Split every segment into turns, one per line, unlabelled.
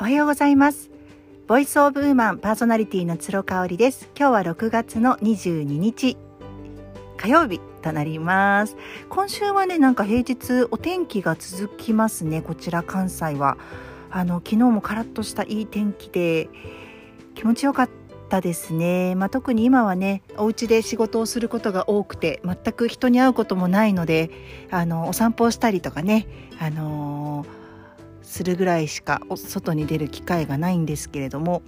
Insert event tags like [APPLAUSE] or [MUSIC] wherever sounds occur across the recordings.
おはようございます。ボイスオブウーマンパーソナリティの鶴香織です。今日は6月の22日火曜日となります。今週はねなんか平日お天気が続きますね。こちら関西は。あの昨日もカラッとしたいい天気で気持ちよかったですね、まあ、特に今はねお家で仕事をすることが多くて全く人に会うこともないのであのお散歩をしたりとかねあのーするぐらいしか外に出る機会がないんですけれども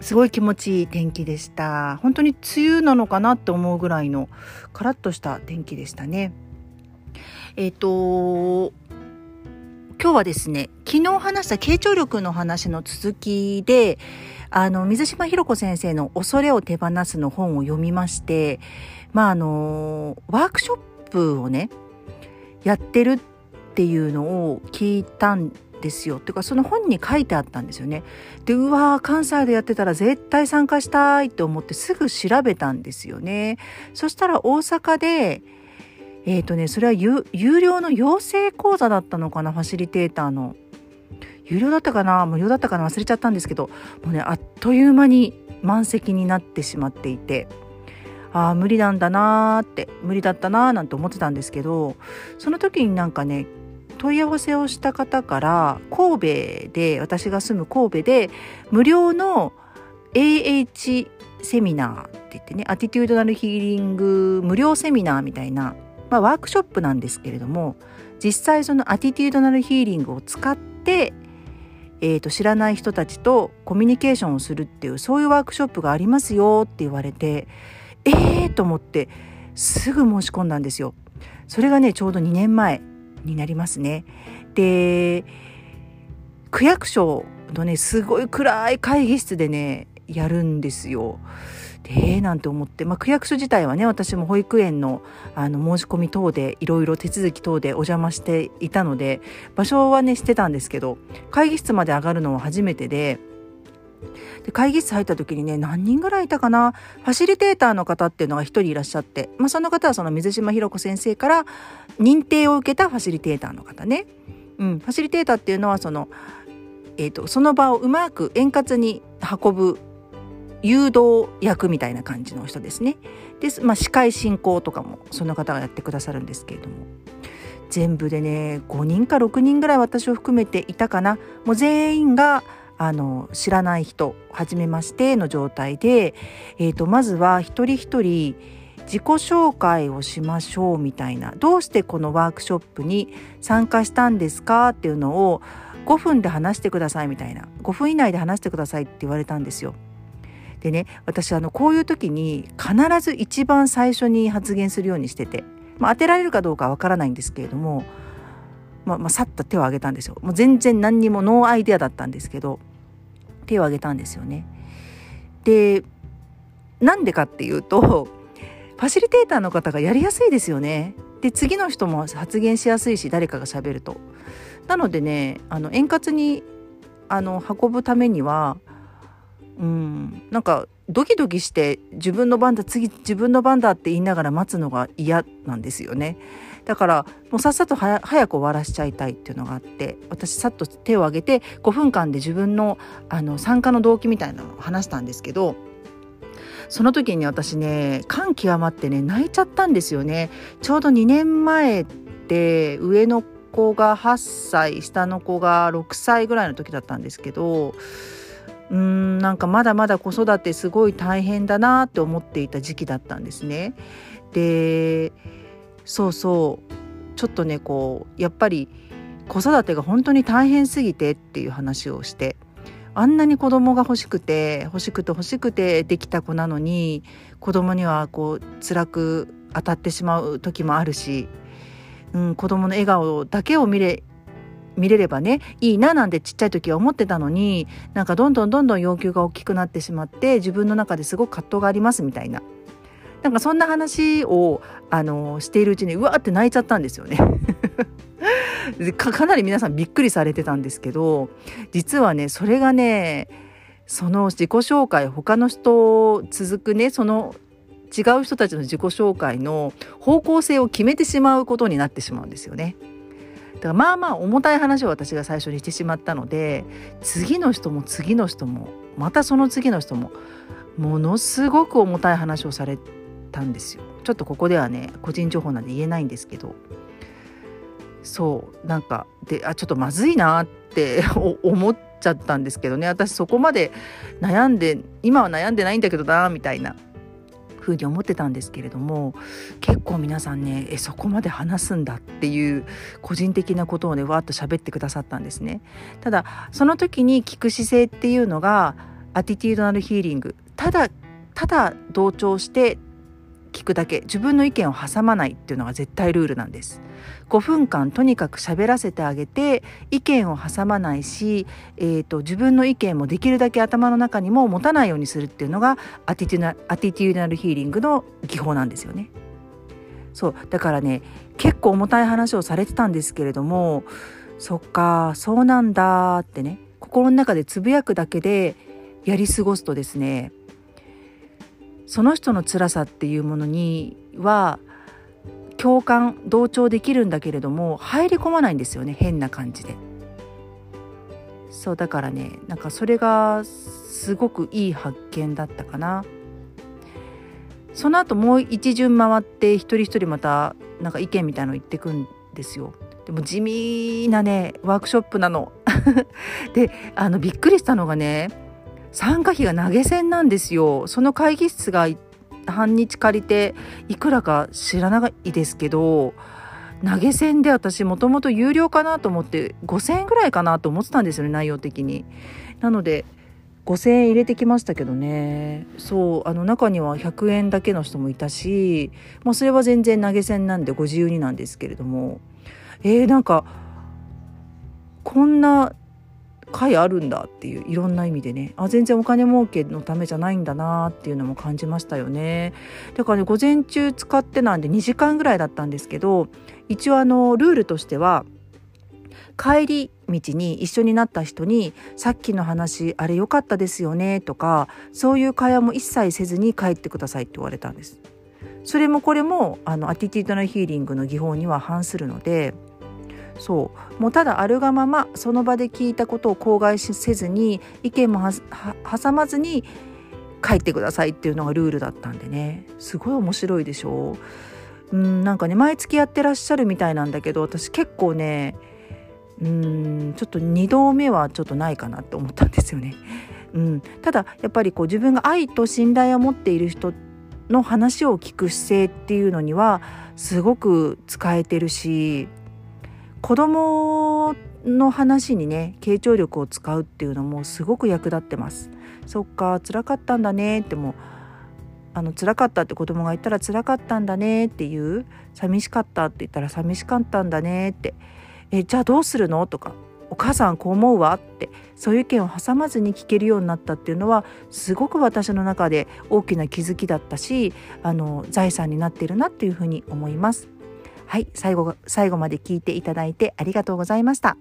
すごい気持ちいい天気でした。本当に梅雨なのかなって思うぐらいのカラッとした天気でしたね。えっ、ー、と今日はですね昨日話した傾聴力の話の続きであの水島ひろ子先生の「恐れを手放す」の本を読みましてまああのワークショップをねやってるってていうのを聞いたんですよっていうかその本に書いてあったんですよね。でうわー関西でやってたら絶対参加したいって思ってすぐ調べたんですよね。そしたら大阪でえっ、ー、とねそれは有料の養成講座だったのかな？ファシリテーターの。有料だったかな？無料だったかな？忘れちゃったんですけどもうねあっという間に満席になってしまっていて。ああ無理なんだなーって無理だったなーなんて思ってたんですけどその時になんかね問い合わせをした方から神戸で私が住む神戸で無料の AH セミナーって言ってねアティテュードナルヒーリング無料セミナーみたいな、まあ、ワークショップなんですけれども実際そのアティテュードナルヒーリングを使って、えーと、知らない人たちとコミュニケーションをするっていうそういうワークショップがありますよって言われてええー、と思ってすぐ申し込んだんですよ。それがねちょうど2年前になりますね。で区役所のねすごい暗い会議室でねやるんですよ。で、なんて思って、まあ、区役所自体はね私も保育園のあの申し込み等でいろいろ手続き等でお邪魔していたので場所はねしてたんですけど会議室まで上がるのは初めてで。で会議室入った時にね何人ぐらいいたかな？ファシリテーターの方っていうのが1人いらっしゃって、まあ、その方はその水島ひろ子先生から認定を受けたファシリテーターの方ね。うん、ファシリテーターっていうのはその,、えーと、その場をうまく円滑に運ぶ誘導役みたいな感じの人ですね。で、まあ、司会進行とかもその方がやってくださるんですけれども。全部でね5人か6人ぐらい私を含めていたかな。もう全員があの知らない人初めましての状態で、えーと、まずは一人一人自己紹介をしましょうみたいなどうしてこのワークショップに参加したんですかっていうのを5分で話してくださいみたいな5分以内で話してくださいって言われたんですよ。でね私あのこういう時に必ず一番最初に発言するようにしてて、まあ、当てられるかどうかわからないんですけれどもまあ、まあ、さっと手を挙げたんですよもう全然何にもノーアイデアだったんですけど手を挙げたんですよね。でなんでかっていうとファシリテーターの方がやりやすいですよね。で次の人も発言しやすいし誰かがしゃべると。なのでねあの円滑にあの運ぶためにはうんなんかドキドキして自分の番だ次自分の番だって言いながら待つのが嫌なんですよね。だからもうさっさと早く終わらしちゃいたいっていうのがあって私さっと手を挙げて5分間で自分のあの参加の動機みたいなのを話したんですけどその時に私ね感極まってね泣いちゃったんですよね。ちょうど2年前って上の子が8歳下の子が6歳ぐらいの時だったんですけどうーんなんかまだまだ子育てすごい大変だなって思っていた時期だったんですね。でそうそう。ちょっとねこうやっぱり子育てが本当に大変すぎてっていう話をしてあんなに子供が欲しくて欲しくて欲しくてできた子なのに子供にはこう辛く当たってしまう時もあるし、うん、子供の笑顔だけを見れ見れればねいいななんてちっちゃい時は思ってたのになんかどんどんどんどん要求が大きくなってしまって自分の中ですごく葛藤がありますみたいな。なんかそんな話をあのしているうちにうわって泣いちゃったんですよね [LAUGHS] か。かなり皆さんびっくりされてたんですけど実はねそれがねその自己紹介他の人続くねその違う人たちの自己紹介の方向性を決めてしまうことになってしまうんですよね。だからまあまあ重たい話を私が最初にしてしまったので次の人も次の人もまたその次の人もものすごく重たい話をされたんですよ。ちょっとここではね個人情報なんで言えないんですけどそうなんかであちょっとまずいなって [LAUGHS] 思っちゃったんですけどね私そこまで悩んで今は悩んでないんだけどなみたいなふうに思ってたんですけれども結構皆さんねえそこまで話すんだっていう個人的なことをねわーっと喋ってくださったんですね。ただその時に聞く姿勢っていうのがアティテュードナルヒーリングただただ同調して聞くだけ。自分の意見を挟まないっていうのが絶対ルールなんです。5分間とにかく喋らせてあげて意見を挟まないし、えーと、自分の意見もできるだけ頭の中にも持たないようにするっていうのがアティテュアティテューナルヒーリングの技法なんですよね。そう。だからね結構重たい話をされてたんですけれどもそっかそうなんだってね心の中でつぶやくだけでやり過ごすとですねその人の辛さっていうものには共感同調できるんだけれども入り込まないんですよね変な感じで。そうだからねなんかそれがすごくいい発見だったかな。その後もう一巡回って一人一人またなんか意見みたいの言ってくんですよ。でも地味なねワークショップなの。[LAUGHS] であのびっくりしたのがね参加費が投げ銭なんですよ。その会議室が半日借りていくらか知らないですけど投げ銭で私もともと有料かなと思って5,000円ぐらいかなと思ってたんですよね内容的に。なので5,000円入れてきましたけどね。そうあの中には100円だけの人もいたしもうそれは全然投げ銭なんでご自由になんですけれども。えー、なんかこんな回あるんだっていういろんな意味でねあ全然お金儲けのためじゃないんだなっていうのも感じましたよねだからね午前中使ってなんで2時間ぐらいだったんですけど一応あのルールとしては帰り道に一緒になった人に「さっきの話あれ良かったですよね」とかそういう会話も一切せずに帰ってくださいって言われたんです。それもこれもあのアティティードのヒーリングの技法には反するのでそうもうただあるがままその場で聞いたことを口外せずに意見も挟まずに書いてくださいっていうのがルールだったんでねすごい面白いでしょう。うんなんかね毎月やってらっしゃるみたいなんだけど私結構ねうんちょっと2度目はちょっとないかなって思ったんですよね。うん、ただやっぱりこう自分が愛と信頼を持っている人の話を聞く姿勢っていうのにはすごく使えてるし子供の話にね傾聴力を使うっていうのもすごく役立ってます。そっか辛かったんだねってもあの辛かったって子供が言ったら辛かったんだねっていう寂しかったって言ったら寂しかったんだねってえじゃあどうするの？とかお母さんこう思うわ？ってそういう意見を挟まずに聞けるようになったっていうのはすごく私の中で大きな気づきだったしあの財産になってるなっていうふうに思います。はい最後最後まで聞いていただいてありがとうございました。